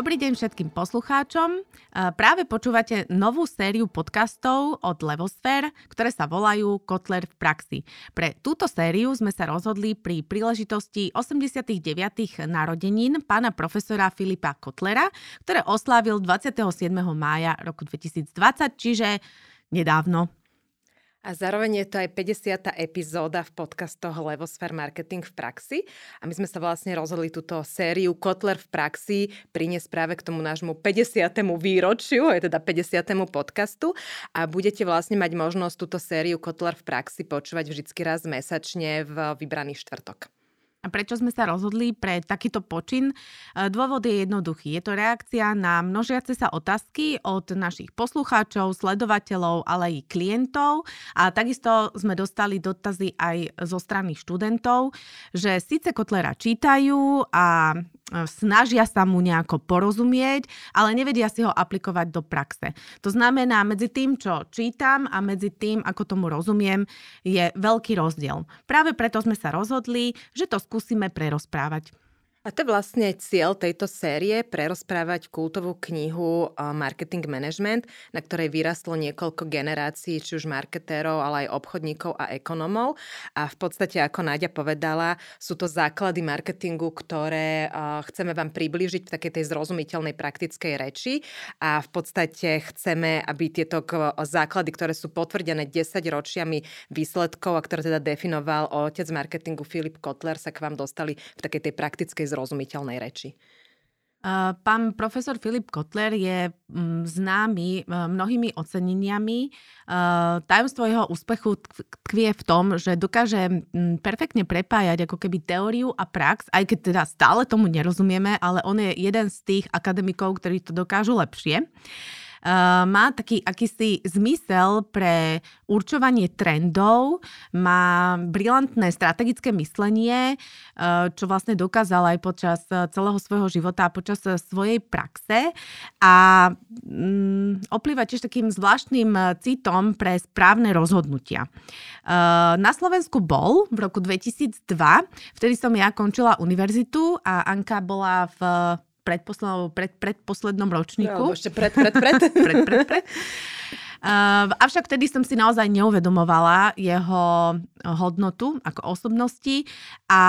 Dobrý deň všetkým poslucháčom. Práve počúvate novú sériu podcastov od Levosfér, ktoré sa volajú Kotler v praxi. Pre túto sériu sme sa rozhodli pri príležitosti 89. narodenín pána profesora Filipa Kotlera, ktoré oslávil 27. mája roku 2020, čiže nedávno. A zároveň je to aj 50. epizóda v podcastoch Levosfér Marketing v praxi. A my sme sa vlastne rozhodli túto sériu Kotler v praxi priniesť práve k tomu nášmu 50. výročiu, je teda 50. podcastu. A budete vlastne mať možnosť túto sériu Kotler v praxi počúvať vždy raz mesačne v vybraný štvrtok. A prečo sme sa rozhodli pre takýto počin? E, dôvod je jednoduchý. Je to reakcia na množiace sa otázky od našich poslucháčov, sledovateľov, ale aj klientov. A takisto sme dostali dotazy aj zo strany študentov, že síce Kotlera čítajú a snažia sa mu nejako porozumieť, ale nevedia si ho aplikovať do praxe. To znamená, medzi tým, čo čítam a medzi tým, ako tomu rozumiem, je veľký rozdiel. Práve preto sme sa rozhodli, že to skúsime prerozprávať. A to je vlastne cieľ tejto série, prerozprávať kultovú knihu Marketing Management, na ktorej vyrastlo niekoľko generácií, či už marketérov, ale aj obchodníkov a ekonomov. A v podstate, ako Náďa povedala, sú to základy marketingu, ktoré chceme vám približiť v takej tej zrozumiteľnej praktickej reči. A v podstate chceme, aby tieto základy, ktoré sú potvrdené 10 ročiami výsledkov a ktoré teda definoval otec marketingu Filip Kotler, sa k vám dostali v takej tej praktickej zrozumiteľnej reči. Pán profesor Filip Kotler je mm, známy e, mnohými oceneniami. E, tajomstvo jeho úspechu tkvie v tom, že dokáže mm, perfektne prepájať ako keby teóriu a prax, aj keď teda stále tomu nerozumieme, ale on je jeden z tých akademikov, ktorí to dokážu lepšie. Má taký akýsi zmysel pre určovanie trendov, má brilantné strategické myslenie, čo vlastne dokázal aj počas celého svojho života a počas svojej praxe a mm, oplýva tiež takým zvláštnym citom pre správne rozhodnutia. Na Slovensku bol v roku 2002, vtedy som ja končila univerzitu a Anka bola v predposlednom, pred, predposlednom ročníku. No, ešte pred, pred, pred. pred, pred, pred. Uh, avšak vtedy som si naozaj neuvedomovala jeho hodnotu ako osobnosti a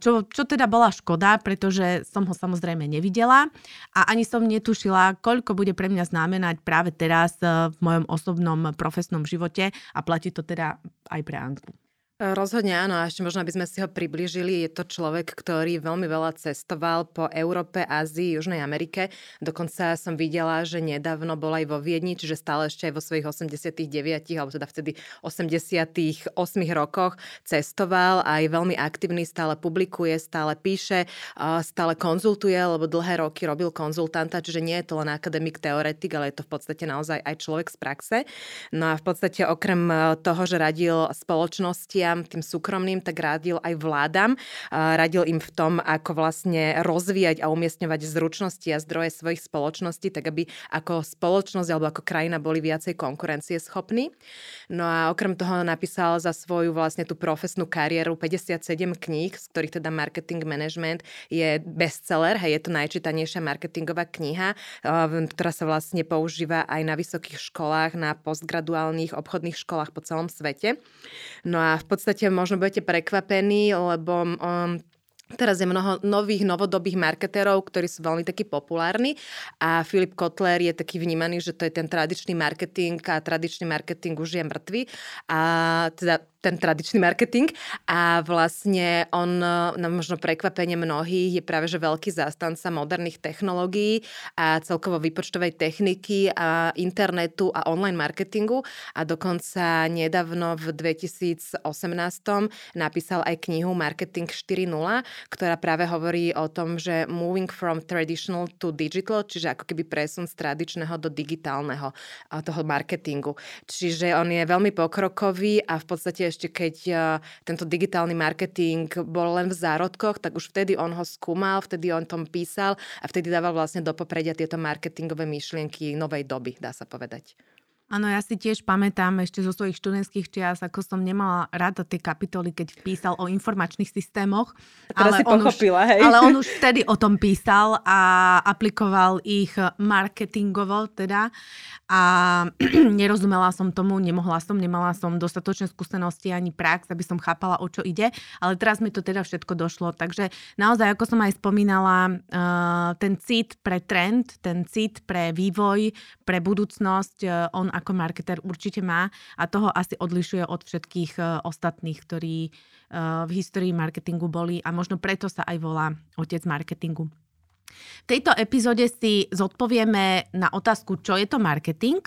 čo, čo teda bola škoda, pretože som ho samozrejme nevidela a ani som netušila, koľko bude pre mňa znamenať práve teraz v mojom osobnom profesnom živote a platí to teda aj pre Anku. Rozhodne áno, a ešte možno, aby sme si ho približili, je to človek, ktorý veľmi veľa cestoval po Európe, Ázii, Južnej Amerike. Dokonca som videla, že nedávno bol aj vo Viedni, čiže stále ešte aj vo svojich 89, alebo teda vtedy 88 rokoch cestoval a je veľmi aktívny, stále publikuje, stále píše, stále konzultuje, lebo dlhé roky robil konzultanta, čiže nie je to len akademik, teoretik, ale je to v podstate naozaj aj človek z praxe. No a v podstate okrem toho, že radil spoločnosti inštitúciám, tým súkromným, tak radil aj vládam. Radil im v tom, ako vlastne rozvíjať a umiestňovať zručnosti a zdroje svojich spoločností, tak aby ako spoločnosť alebo ako krajina boli viacej konkurencie schopní. No a okrem toho napísal za svoju vlastne tú profesnú kariéru 57 kníh, z ktorých teda marketing management je bestseller, hej, je to najčítanejšia marketingová kniha, ktorá sa vlastne používa aj na vysokých školách, na postgraduálnych obchodných školách po celom svete. No a v podstate možno budete prekvapení, lebo um, Teraz je mnoho nových, novodobých marketérov, ktorí sú veľmi takí populárni a Filip Kotler je taký vnímaný, že to je ten tradičný marketing a tradičný marketing už je mŕtvy. A teda ten tradičný marketing a vlastne on na možno prekvapenie mnohých je práve že veľký zástanca moderných technológií a celkovo výpočtovej techniky a internetu a online marketingu a dokonca nedávno v 2018 napísal aj knihu Marketing 4.0, ktorá práve hovorí o tom, že moving from traditional to digital, čiže ako keby presun z tradičného do digitálneho toho marketingu. Čiže on je veľmi pokrokový a v podstate keď tento digitálny marketing bol len v zárodkoch, tak už vtedy on ho skúmal, vtedy on tom písal a vtedy dával vlastne do popredia tieto marketingové myšlienky novej doby, dá sa povedať. Áno, ja si tiež pamätám ešte zo svojich študentských čias, ako som nemala rada tie kapitoly, keď písal o informačných systémoch. A ale si on pochopila, už, hej? Ale on už vtedy o tom písal a aplikoval ich marketingovo teda a nerozumela som tomu, nemohla som, nemala som dostatočné skúsenosti ani prax, aby som chápala, o čo ide, ale teraz mi to teda všetko došlo. Takže naozaj, ako som aj spomínala, eh, ten cit pre trend, ten cit pre vývoj, pre budúcnosť, eh, on ako marketer určite má a toho asi odlišuje od všetkých eh, ostatných, ktorí v histórii marketingu boli a možno preto sa aj volá otec marketingu. V tejto epizóde si zodpovieme na otázku, čo je to marketing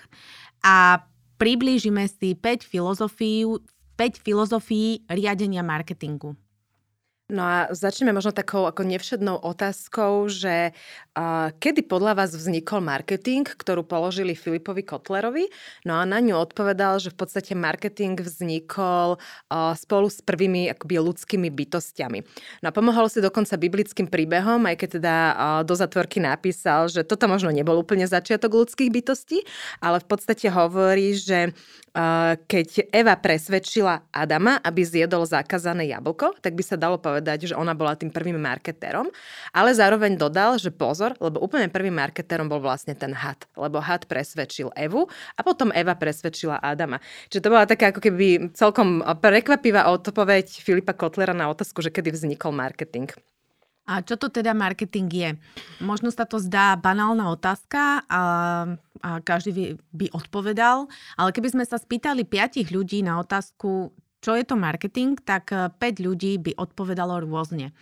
a priblížime si 5 filozofií, 5 filozofií riadenia marketingu. No a začneme možno takou ako nevšednou otázkou, že uh, kedy podľa vás vznikol marketing, ktorú položili Filipovi Kotlerovi? No a na ňu odpovedal, že v podstate marketing vznikol uh, spolu s prvými akoby ľudskými bytostiami. No a pomohol si dokonca biblickým príbehom, aj keď teda uh, do zatvorky napísal, že toto možno nebol úplne začiatok ľudských bytostí, ale v podstate hovorí, že keď Eva presvedčila Adama, aby zjedol zakázané jablko, tak by sa dalo povedať, že ona bola tým prvým marketérom, ale zároveň dodal, že pozor, lebo úplne prvým marketérom bol vlastne ten had, lebo had presvedčil Evu a potom Eva presvedčila Adama. Čiže to bola taká ako keby celkom prekvapivá odpoveď Filipa Kotlera na otázku, že kedy vznikol marketing. A čo to teda marketing je? Možno sa to zdá banálna otázka a, a každý by odpovedal, ale keby sme sa spýtali piatich ľudí na otázku, čo je to marketing, tak 5 ľudí by odpovedalo rôzne.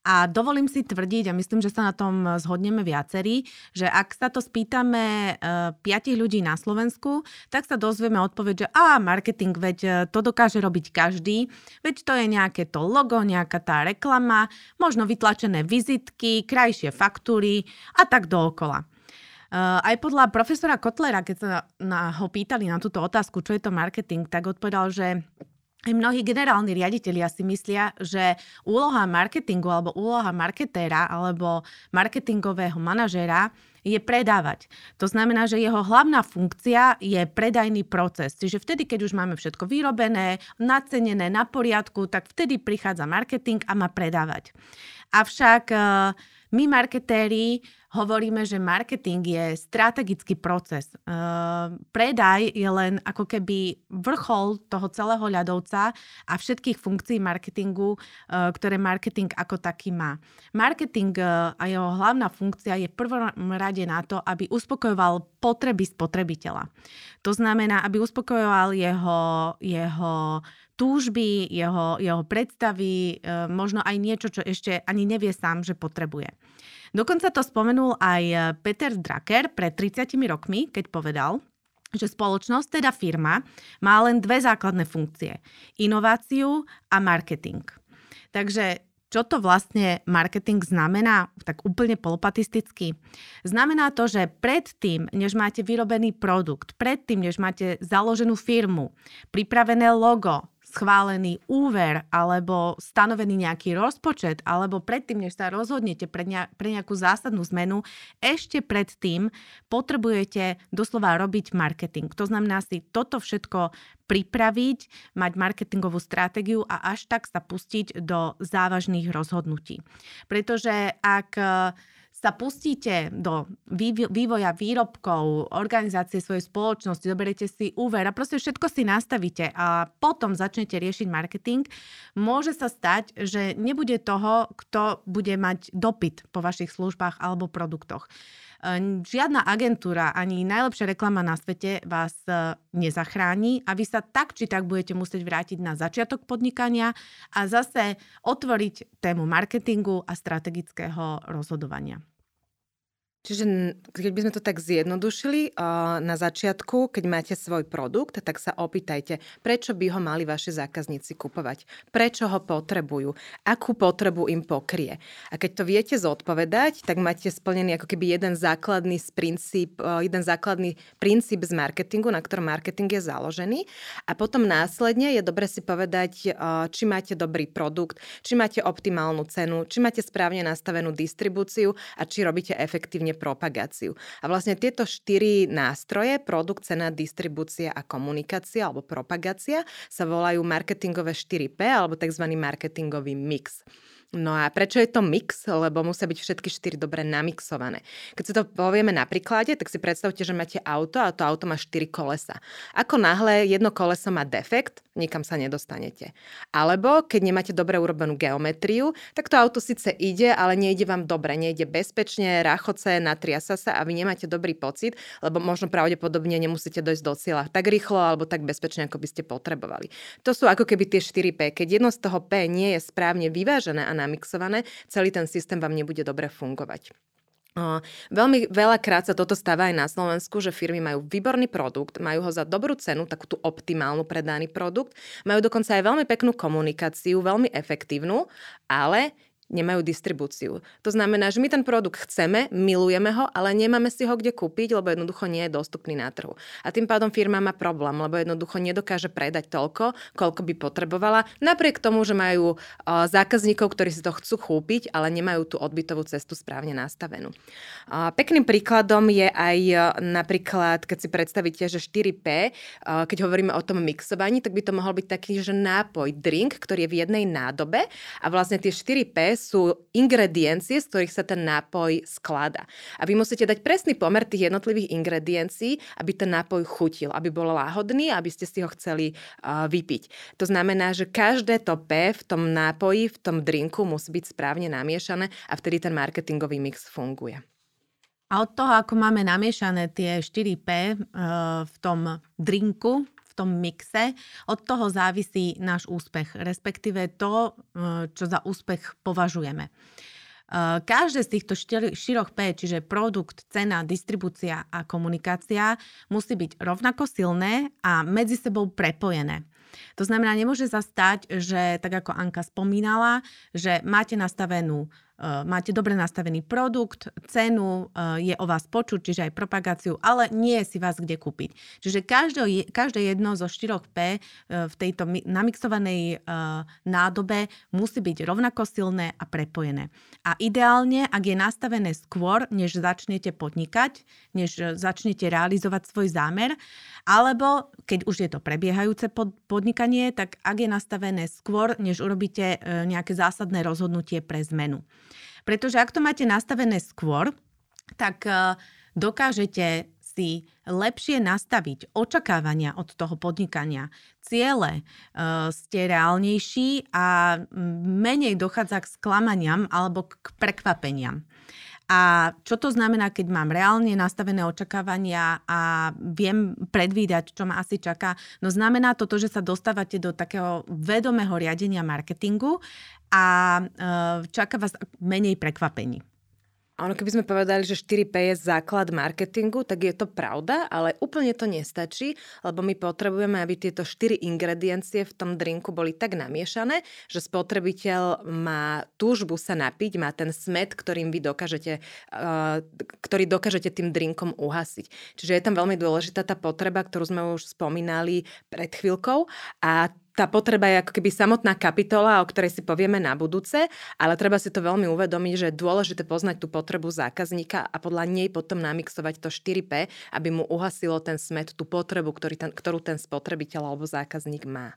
A dovolím si tvrdiť, a myslím, že sa na tom zhodneme viacerí, že ak sa to spýtame uh, piatich ľudí na Slovensku, tak sa dozvieme odpoveď, že a marketing, veď e, to dokáže robiť každý, veď to je nejaké to logo, nejaká tá reklama, možno vytlačené vizitky, krajšie faktúry a tak dookola. Uh, aj podľa profesora Kotlera, keď sa na, ho pýtali na túto otázku, čo je to marketing, tak odpovedal, že aj mnohí generálni riaditeľia si myslia, že úloha marketingu alebo úloha marketéra alebo marketingového manažéra je predávať. To znamená, že jeho hlavná funkcia je predajný proces. Čiže vtedy, keď už máme všetko vyrobené, nacenené, na poriadku, tak vtedy prichádza marketing a má predávať. Avšak uh, my marketéri hovoríme, že marketing je strategický proces. Uh, predaj je len ako keby vrchol toho celého ľadovca a všetkých funkcií marketingu, uh, ktoré marketing ako taký má. Marketing uh, a jeho hlavná funkcia je v prvom rade na to, aby uspokojoval potreby spotrebiteľa. To znamená, aby uspokojoval jeho, jeho túžby, jeho, jeho predstavy, možno aj niečo, čo ešte ani nevie sám, že potrebuje. Dokonca to spomenul aj Peter Drucker pred 30 rokmi, keď povedal, že spoločnosť, teda firma, má len dve základné funkcie. Inováciu a marketing. Takže čo to vlastne marketing znamená, tak úplne polopatisticky? Znamená to, že predtým, než máte vyrobený produkt, predtým, než máte založenú firmu, pripravené logo, schválený úver alebo stanovený nejaký rozpočet alebo predtým, než sa rozhodnete pre, ne- pre nejakú zásadnú zmenu, ešte predtým potrebujete doslova robiť marketing. To znamená si toto všetko pripraviť, mať marketingovú stratégiu a až tak sa pustiť do závažných rozhodnutí. Pretože ak sa pustíte do vývoja výrobkov, organizácie svojej spoločnosti, zoberiete si úver a proste všetko si nastavíte a potom začnete riešiť marketing, môže sa stať, že nebude toho, kto bude mať dopyt po vašich službách alebo produktoch. Žiadna agentúra ani najlepšia reklama na svete vás e, nezachráni a vy sa tak či tak budete musieť vrátiť na začiatok podnikania a zase otvoriť tému marketingu a strategického rozhodovania. Čiže keď by sme to tak zjednodušili, na začiatku, keď máte svoj produkt, tak sa opýtajte, prečo by ho mali vaši zákazníci kupovať, prečo ho potrebujú, akú potrebu im pokrie. A keď to viete zodpovedať, tak máte splnený ako keby jeden základný princíp, jeden základný princíp z marketingu, na ktorom marketing je založený. A potom následne je dobre si povedať, či máte dobrý produkt, či máte optimálnu cenu, či máte správne nastavenú distribúciu a či robíte efektívne hlavne propagáciu. A vlastne tieto štyri nástroje, produkt, cena, distribúcia a komunikácia alebo propagácia, sa volajú marketingové 4P alebo tzv. marketingový mix. No a prečo je to mix? Lebo musia byť všetky štyri dobre namixované. Keď si to povieme na príklade, tak si predstavte, že máte auto a to auto má štyri kolesa. Ako náhle jedno koleso má defekt, nikam sa nedostanete. Alebo keď nemáte dobre urobenú geometriu, tak to auto síce ide, ale nejde vám dobre, nejde bezpečne, rachoce, natriasa sa a vy nemáte dobrý pocit, lebo možno pravdepodobne nemusíte dojsť do cieľa tak rýchlo alebo tak bezpečne, ako by ste potrebovali. To sú ako keby tie 4P. Keď jedno z toho P nie je správne vyvážené a namixované, celý ten systém vám nebude dobre fungovať. Veľmi veľakrát sa toto stáva aj na Slovensku, že firmy majú výborný produkt, majú ho za dobrú cenu, takú tú optimálnu predaný produkt, majú dokonca aj veľmi peknú komunikáciu, veľmi efektívnu, ale nemajú distribúciu. To znamená, že my ten produkt chceme, milujeme ho, ale nemáme si ho kde kúpiť, lebo jednoducho nie je dostupný na trhu. A tým pádom firma má problém, lebo jednoducho nedokáže predať toľko, koľko by potrebovala, napriek tomu, že majú zákazníkov, ktorí si to chcú kúpiť, ale nemajú tú odbytovú cestu správne nastavenú. Pekným príkladom je aj napríklad, keď si predstavíte, že 4P, keď hovoríme o tom mixovaní, tak by to mohol byť taký, že nápoj, drink, ktorý je v jednej nádobe a vlastne tie 4P sú ingrediencie, z ktorých sa ten nápoj sklada. A vy musíte dať presný pomer tých jednotlivých ingrediencií, aby ten nápoj chutil, aby bol láhodný, aby ste si ho chceli uh, vypiť. To znamená, že každé to P v tom nápoji, v tom drinku musí byť správne namiešané a vtedy ten marketingový mix funguje. A od toho, ako máme namiešané tie 4P uh, v tom drinku, tom mixe, od toho závisí náš úspech, respektíve to, e, čo za úspech považujeme. E, každé z týchto štyroch P, čiže produkt, cena, distribúcia a komunikácia, musí byť rovnako silné a medzi sebou prepojené. To znamená, nemôže sa stať, že tak ako Anka spomínala, že máte nastavenú máte dobre nastavený produkt, cenu, eh, je o vás počuť, čiže aj propagáciu, ale nie je si vás kde kúpiť. Čiže každé, každé jedno zo 4P eh, v tejto namixovanej nádobe musí byť rovnako silné a prepojené. A ideálne, ak je nastavené skôr, než začnete podnikať, než začnete realizovať svoj zámer, alebo keď už je to prebiehajúce podnikanie, tak ak je nastavené skôr, než urobíte nejaké zásadné rozhodnutie pre zmenu. Pretože ak to máte nastavené skôr, tak e, dokážete si lepšie nastaviť očakávania od toho podnikania. Ciele e, ste reálnejší a menej dochádza k sklamaniam alebo k prekvapeniam. A čo to znamená, keď mám reálne nastavené očakávania a viem predvídať, čo ma asi čaká? No znamená to to, že sa dostávate do takého vedomého riadenia marketingu a e, čaká vás menej prekvapení. Ono, keby sme povedali, že 4P je základ marketingu, tak je to pravda, ale úplne to nestačí, lebo my potrebujeme, aby tieto 4 ingrediencie v tom drinku boli tak namiešané, že spotrebiteľ má túžbu sa napiť, má ten smet, ktorým vy dokážete, uh, ktorý dokážete tým drinkom uhasiť. Čiže je tam veľmi dôležitá tá potreba, ktorú sme už spomínali pred chvíľkou a tá potreba je ako keby samotná kapitola, o ktorej si povieme na budúce, ale treba si to veľmi uvedomiť, že je dôležité poznať tú potrebu zákazníka a podľa nej potom namixovať to 4P, aby mu uhasilo ten smet, tú potrebu, ktorý ten, ktorú ten spotrebiteľ alebo zákazník má.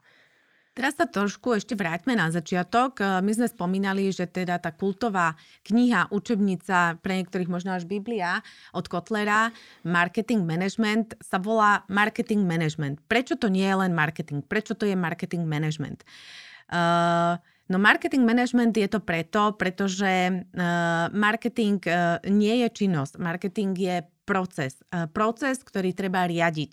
Teraz sa trošku ešte vráťme na začiatok. E, my sme spomínali, že teda tá kultová kniha, učebnica, pre niektorých možno až Biblia od Kotlera, Marketing Management, sa volá Marketing Management. Prečo to nie je len marketing? Prečo to je marketing management? Uh, No marketing management je to preto, pretože uh, marketing nie je činnosť. Marketing je proces. E, proces, ktorý treba riadiť.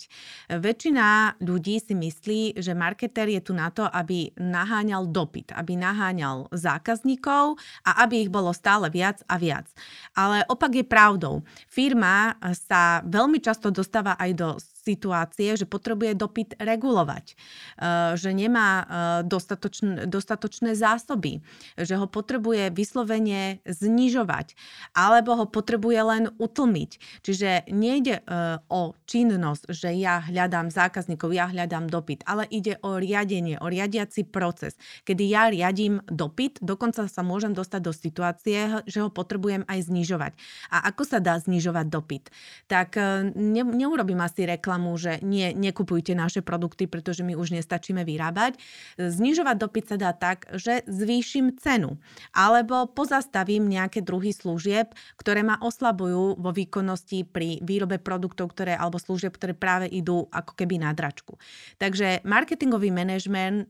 Väčšina ľudí si myslí, že marketer je tu na to, aby naháňal dopyt, aby naháňal zákazníkov a aby ich bolo stále viac a viac. Ale opak je pravdou. Firma sa veľmi často dostáva aj do situácie, že potrebuje dopyt regulovať, eh, že nemá eh, dostatočné, dostatočné zásoby, že ho potrebuje vyslovene znižovať, alebo ho potrebuje len utlmiť. Čiže nejde eh, o činnosť, že ja hľadám zákazníkov, ja hľadám dopyt, ale ide o riadenie, o riadiaci proces, kedy ja riadím dopyt, dokonca sa môžem dostať do situácie, že ho potrebujem aj znižovať. A ako sa dá znižovať dopyt? Tak ne, neurobím asi reklamu reklamu, že nie, nekupujte naše produkty, pretože my už nestačíme vyrábať. Znižovať dopyt sa dá tak, že zvýšim cenu alebo pozastavím nejaké druhy služieb, ktoré ma oslabujú vo výkonnosti pri výrobe produktov, ktoré, alebo služieb, ktoré práve idú ako keby na dračku. Takže marketingový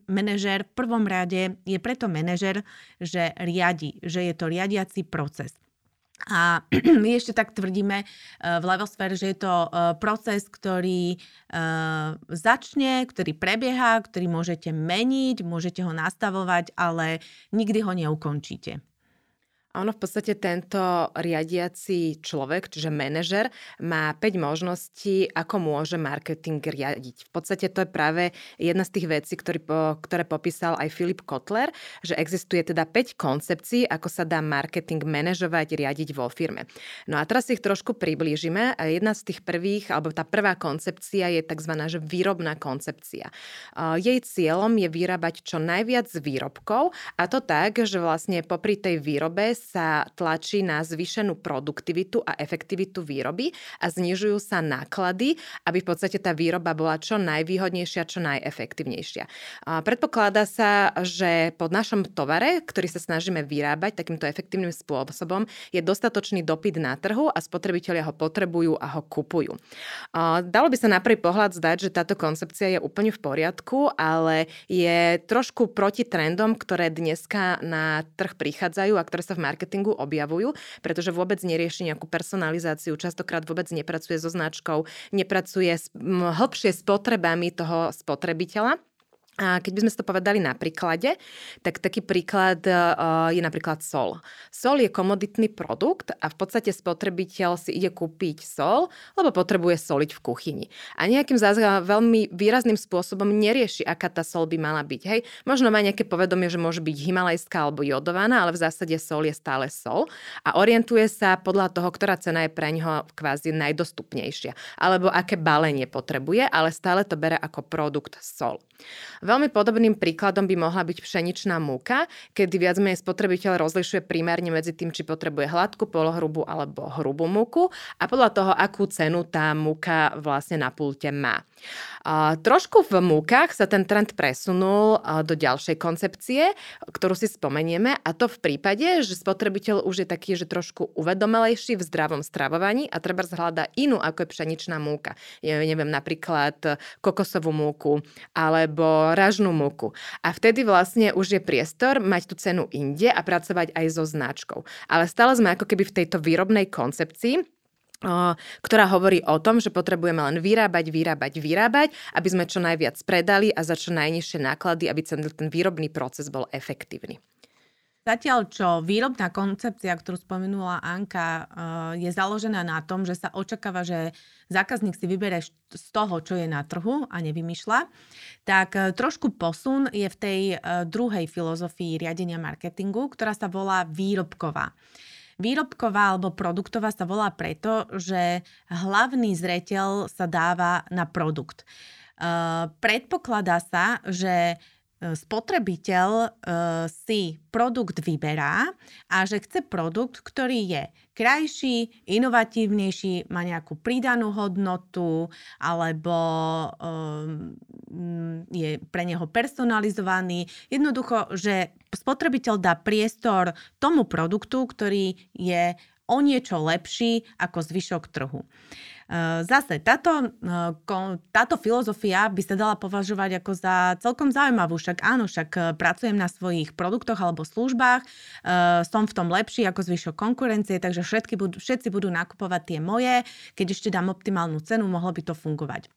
manažer v prvom rade je preto manažer, že riadi, že je to riadiaci proces. A my ešte tak tvrdíme eh, v Levosfere, že je to eh, proces, ktorý eh, začne, ktorý prebieha, ktorý môžete meniť, môžete ho nastavovať, ale nikdy ho neukončíte. Ono v podstate tento riadiaci človek, čiže manažer, má 5 možností, ako môže marketing riadiť. V podstate to je práve jedna z tých vecí, ktorý, ktoré popísal aj Filip Kotler, že existuje teda 5 koncepcií, ako sa dá marketing manažovať, riadiť vo firme. No a teraz ich trošku priblížime. Jedna z tých prvých, alebo tá prvá koncepcia je tzv. Že výrobná koncepcia. Jej cieľom je vyrábať čo najviac výrobkov a to tak, že vlastne popri tej výrobe sa tlačí na zvýšenú produktivitu a efektivitu výroby a znižujú sa náklady, aby v podstate tá výroba bola čo najvýhodnejšia, čo najefektívnejšia. Predpokladá sa, že pod našom tovare, ktorý sa snažíme vyrábať takýmto efektívnym spôsobom, je dostatočný dopyt na trhu a spotrebitelia ho potrebujú a ho kupujú. Dalo by sa na prvý pohľad zdať, že táto koncepcia je úplne v poriadku, ale je trošku proti trendom, ktoré dneska na trh prichádzajú a ktoré sa v marketingu objavujú, pretože vôbec nerieši nejakú personalizáciu, častokrát vôbec nepracuje so značkou, nepracuje s, hlbšie s potrebami toho spotrebiteľa. A keď by sme to povedali na príklade, tak taký príklad uh, je napríklad sol. Sol je komoditný produkt a v podstate spotrebiteľ si ide kúpiť sol, lebo potrebuje soliť v kuchyni. A nejakým zás veľmi výrazným spôsobom nerieši, aká tá sol by mala byť. Hej, možno má nejaké povedomie, že môže byť himalajská alebo jodovaná, ale v zásade sol je stále sol a orientuje sa podľa toho, ktorá cena je pre ňoho kvázi najdostupnejšia. Alebo aké balenie potrebuje, ale stále to bere ako produkt sol. Veľmi podobným príkladom by mohla byť pšeničná múka, kedy viac menej spotrebiteľ rozlišuje primárne medzi tým, či potrebuje hladkú, polohrubú alebo hrubú múku a podľa toho, akú cenu tá múka vlastne na pulte má. A trošku v múkach sa ten trend presunul do ďalšej koncepcie, ktorú si spomenieme a to v prípade, že spotrebiteľ už je taký, že trošku uvedomelejší v zdravom stravovaní a treba zhľada inú ako je pšeničná múka. Ja neviem, napríklad kokosovú múku alebo ražnú múku. A vtedy vlastne už je priestor mať tú cenu inde a pracovať aj so značkou. Ale stále sme ako keby v tejto výrobnej koncepcii, ktorá hovorí o tom, že potrebujeme len vyrábať, vyrábať, vyrábať, aby sme čo najviac predali a za čo najnižšie náklady, aby ten, výrobný proces bol efektívny. Zatiaľ, čo výrobná koncepcia, ktorú spomenula Anka, je založená na tom, že sa očakáva, že zákazník si vybere z toho, čo je na trhu a nevymýšľa, tak trošku posun je v tej druhej filozofii riadenia marketingu, ktorá sa volá výrobková. Výrobková alebo produktová sa volá preto, že hlavný zreteľ sa dáva na produkt. Uh, predpokladá sa, že spotrebiteľ e, si produkt vyberá a že chce produkt, ktorý je krajší, inovatívnejší, má nejakú pridanú hodnotu alebo je pre neho personalizovaný. Jednoducho, že spotrebiteľ dá priestor tomu produktu, ktorý je o niečo lepší ako zvyšok trhu. Zase, táto, táto filozofia by sa dala považovať ako za celkom zaujímavú, však áno, však pracujem na svojich produktoch alebo službách, som v tom lepší ako zvyšok konkurencie, takže všetky budú, všetci budú nakupovať tie moje, keď ešte dám optimálnu cenu, mohlo by to fungovať.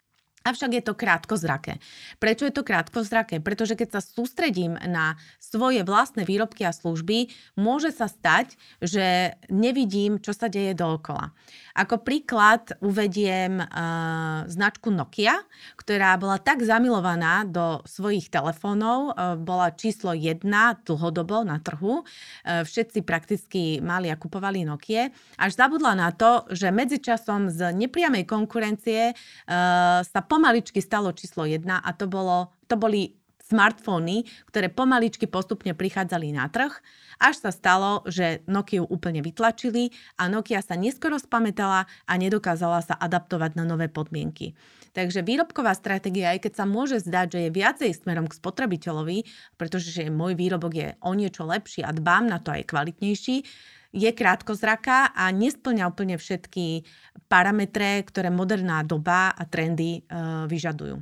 Avšak je to krátkozraké. Prečo je to krátkozraké? Pretože keď sa sústredím na svoje vlastné výrobky a služby, môže sa stať, že nevidím, čo sa deje dookola. Ako príklad uvediem uh, značku Nokia, ktorá bola tak zamilovaná do svojich telefónov, uh, bola číslo jedna dlhodobo na trhu. Uh, všetci prakticky mali a kupovali Nokia. Až zabudla na to, že medzičasom z nepriamej konkurencie uh, sa pomaličky stalo číslo 1 a to, bolo, to boli smartfóny, ktoré pomaličky postupne prichádzali na trh, až sa stalo, že Nokia úplne vytlačili a Nokia sa neskoro spametala a nedokázala sa adaptovať na nové podmienky. Takže výrobková stratégia, aj keď sa môže zdať, že je viacej smerom k spotrebiteľovi, pretože že môj výrobok je o niečo lepší a dbám na to aj kvalitnejší, je krátkozraká a nesplňa úplne všetky parametre, ktoré moderná doba a trendy uh, vyžadujú.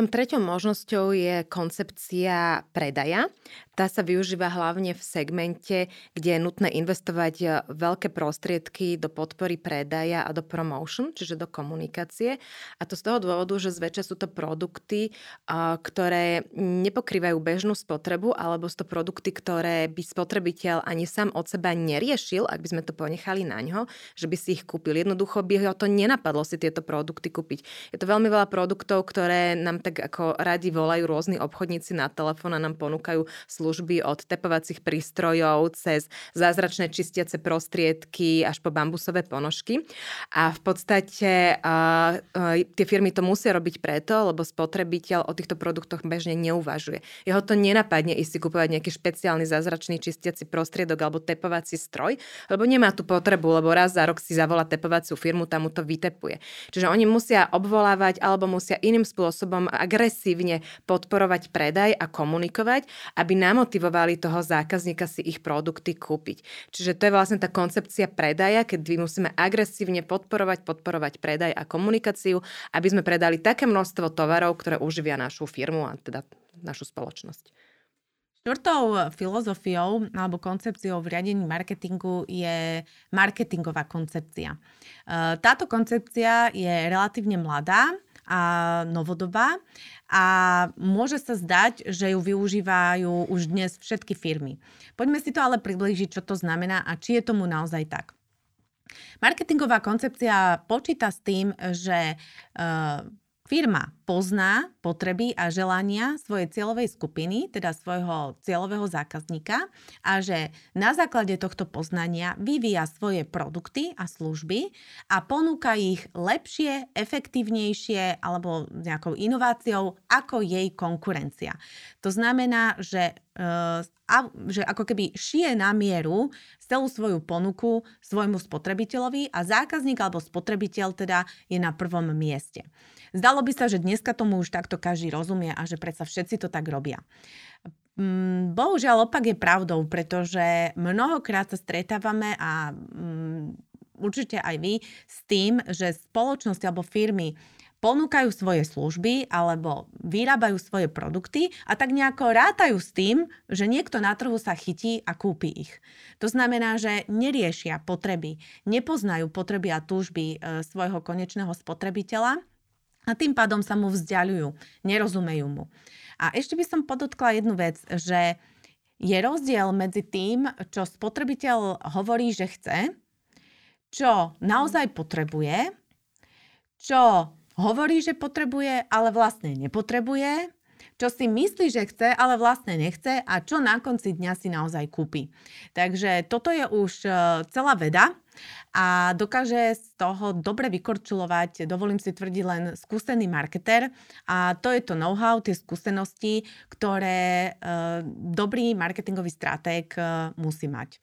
Tom treťou možnosťou je koncepcia predaja. Tá sa využíva hlavne v segmente, kde je nutné investovať e, veľké prostriedky do podpory predaja a do promotion, čiže do komunikácie. A to z toho dôvodu, že zväčša sú to produkty, ktoré nepokrývajú bežnú spotrebu, alebo sú to produkty, ktoré by spotrebiteľ ani sám od seba neriešil, ak by sme to ponechali na ňo, že by si ich kúpil. Jednoducho by ho to nenapadlo si tieto produkty kúpiť. Je to veľmi veľa produktov, ktoré nám tak ako radi volajú rôzni obchodníci na telefón a nám ponúkajú služby služby od tepovacích prístrojov cez zázračné čistiace prostriedky až po bambusové ponožky. A v podstate tie firmy to musia robiť preto, lebo spotrebiteľ o týchto produktoch bežne neuvažuje. Jeho to nenapadne ísť si kupovať nejaký špeciálny zázračný čistiaci prostriedok alebo tepovací stroj, lebo nemá tú potrebu, lebo raz za rok si zavolá tepovaciu firmu, tam mu to vytepuje. Čiže oni musia obvolávať alebo musia iným spôsobom agresívne podporovať predaj a komunikovať, aby nám namotivovali toho zákazníka si ich produkty kúpiť. Čiže to je vlastne tá koncepcia predaja, keď my musíme agresívne podporovať, podporovať predaj a komunikáciu, aby sme predali také množstvo tovarov, ktoré uživia našu firmu a teda našu spoločnosť. Štvrtou filozofiou alebo koncepciou v riadení marketingu je marketingová koncepcia. E, táto koncepcia je relatívne mladá a novodobá a môže sa zdať, že ju využívajú už dnes všetky firmy. Poďme si to ale priblížiť, čo to znamená a či je tomu naozaj tak. Marketingová koncepcia počíta s tým, že uh, Firma pozná potreby a želania svojej cieľovej skupiny, teda svojho cieľového zákazníka a že na základe tohto poznania vyvíja svoje produkty a služby a ponúka ich lepšie, efektívnejšie alebo nejakou inováciou ako jej konkurencia. To znamená, že, uh, že ako keby šije na mieru celú svoju ponuku svojmu spotrebiteľovi a zákazník alebo spotrebiteľ teda je na prvom mieste. Zdalo by sa, že dneska tomu už takto každý rozumie a že predsa všetci to tak robia. Mm, bohužiaľ opak je pravdou, pretože mnohokrát sa stretávame a mm, určite aj vy s tým, že spoločnosti alebo firmy ponúkajú svoje služby alebo vyrábajú svoje produkty a tak nejako rátajú s tým, že niekto na trhu sa chytí a kúpi ich. To znamená, že neriešia potreby, nepoznajú potreby a túžby e, svojho konečného spotrebiteľa a tým pádom sa mu vzdialujú, nerozumejú mu. A ešte by som podotkla jednu vec, že je rozdiel medzi tým, čo spotrebiteľ hovorí, že chce, čo naozaj potrebuje, čo hovorí, že potrebuje, ale vlastne nepotrebuje, čo si myslí, že chce, ale vlastne nechce a čo na konci dňa si naozaj kúpi. Takže toto je už e, celá veda a dokáže z toho dobre vykorčulovať, dovolím si tvrdiť len skúsený marketer a to je to know-how, tie skúsenosti, ktoré e, dobrý marketingový stratég e, musí mať.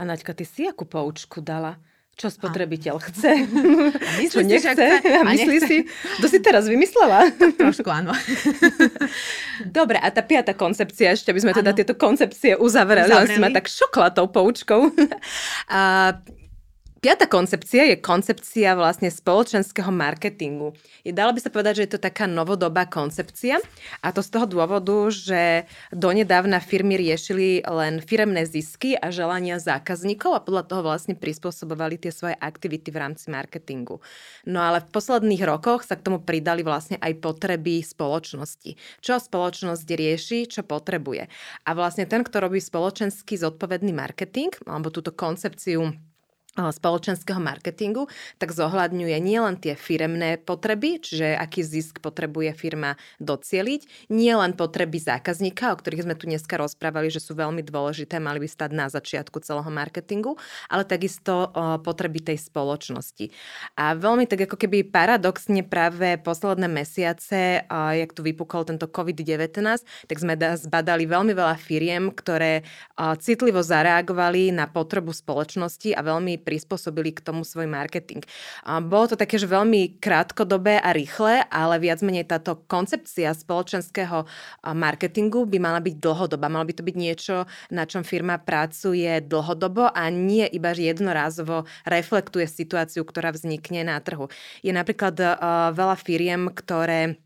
A Naďka, ty si akú poučku dala? Čo spotrebiteľ chce. Myslí čo nechce. A myslí si, to si teraz vymyslela. Trošku áno. Dobre, a tá piata koncepcia, ešte by sme teda tieto koncepcie uzavreli, uzavreli. si ma tak šokla tou poučkou. A Piatá koncepcia je koncepcia vlastne spoločenského marketingu. Dalo by sa povedať, že je to taká novodobá koncepcia a to z toho dôvodu, že donedávna firmy riešili len firemné zisky a želania zákazníkov a podľa toho vlastne prispôsobovali tie svoje aktivity v rámci marketingu. No ale v posledných rokoch sa k tomu pridali vlastne aj potreby spoločnosti. Čo spoločnosť rieši, čo potrebuje. A vlastne ten, kto robí spoločenský zodpovedný marketing, alebo túto koncepciu spoločenského marketingu, tak zohľadňuje nielen tie firemné potreby, čiže aký zisk potrebuje firma docieliť, nie len potreby zákazníka, o ktorých sme tu dneska rozprávali, že sú veľmi dôležité, mali by stať na začiatku celého marketingu, ale takisto potreby tej spoločnosti. A veľmi tak ako keby paradoxne práve posledné mesiace, jak tu vypukol tento COVID-19, tak sme zbadali veľmi veľa firiem, ktoré citlivo zareagovali na potrebu spoločnosti a veľmi prispôsobili k tomu svoj marketing. Bolo to také, že veľmi krátkodobé a rýchle, ale viac menej táto koncepcia spoločenského marketingu by mala byť dlhodobá. Malo by to byť niečo, na čom firma pracuje dlhodobo a nie iba jednorázovo reflektuje situáciu, ktorá vznikne na trhu. Je napríklad veľa firiem, ktoré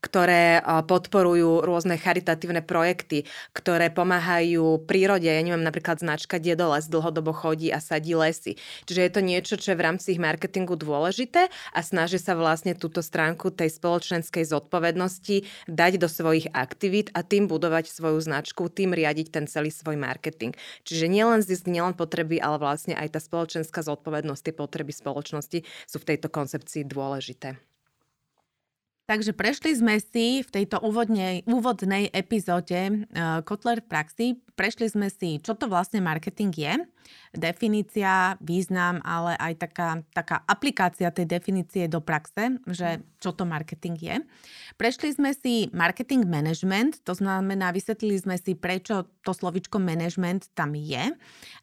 ktoré podporujú rôzne charitatívne projekty, ktoré pomáhajú prírode. Ja neviem, napríklad značka Diedoles dlhodobo chodí a sadí lesy. Čiže je to niečo, čo je v rámci ich marketingu dôležité a snaží sa vlastne túto stránku tej spoločenskej zodpovednosti dať do svojich aktivít a tým budovať svoju značku, tým riadiť ten celý svoj marketing. Čiže nielen zisk, nielen potreby, ale vlastne aj tá spoločenská zodpovednosť, tie potreby spoločnosti sú v tejto koncepcii dôležité. Takže prešli sme si v tejto úvodnej, úvodnej epizóde uh, Kotler v praxi, prešli sme si, čo to vlastne marketing je, definícia, význam, ale aj taká, taká aplikácia tej definície do praxe, že čo to marketing je. Prešli sme si marketing management, to znamená, vysvetlili sme si, prečo to slovičko management tam je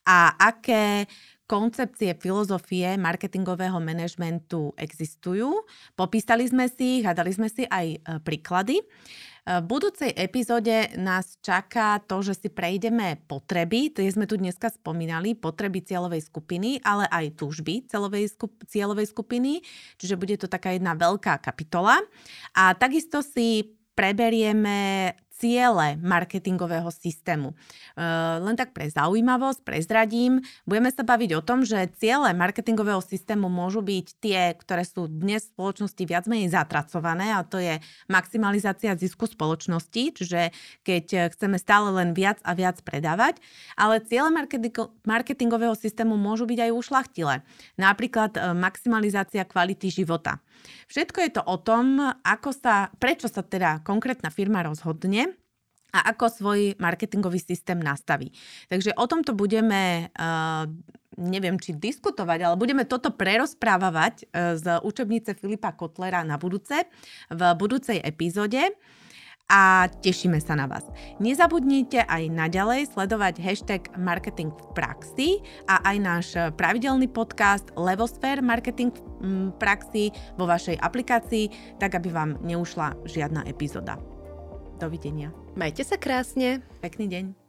a aké koncepcie filozofie marketingového manažmentu existujú. Popísali sme si ich a dali sme si aj e, príklady. E, v budúcej epizóde nás čaká to, že si prejdeme potreby, tie sme tu dneska spomínali, potreby cieľovej skupiny, ale aj túžby cieľovej skupiny, čiže bude to taká jedna veľká kapitola. A takisto si preberieme ciele marketingového systému. Len tak pre zaujímavosť, prezradím, budeme sa baviť o tom, že ciele marketingového systému môžu byť tie, ktoré sú dnes v spoločnosti viac menej zatracované a to je maximalizácia zisku spoločnosti, čiže keď chceme stále len viac a viac predávať, ale ciele marketingového systému môžu byť aj ušlachtile. Napríklad e, maximalizácia kvality života. Všetko je to o tom, ako sa, prečo sa teda konkrétna firma rozhodne a ako svoj marketingový systém nastaví. Takže o tomto budeme, uh, neviem či diskutovať, ale budeme toto prerozprávať uh, z učebnice Filipa Kotlera na budúce, v budúcej epizóde a tešíme sa na vás. Nezabudnite aj naďalej sledovať hashtag marketing v praxi a aj náš pravidelný podcast Levosphere Marketing v praxi vo vašej aplikácii, tak aby vám neušla žiadna epizóda. Dovidenia. Majte sa krásne. Pekný deň.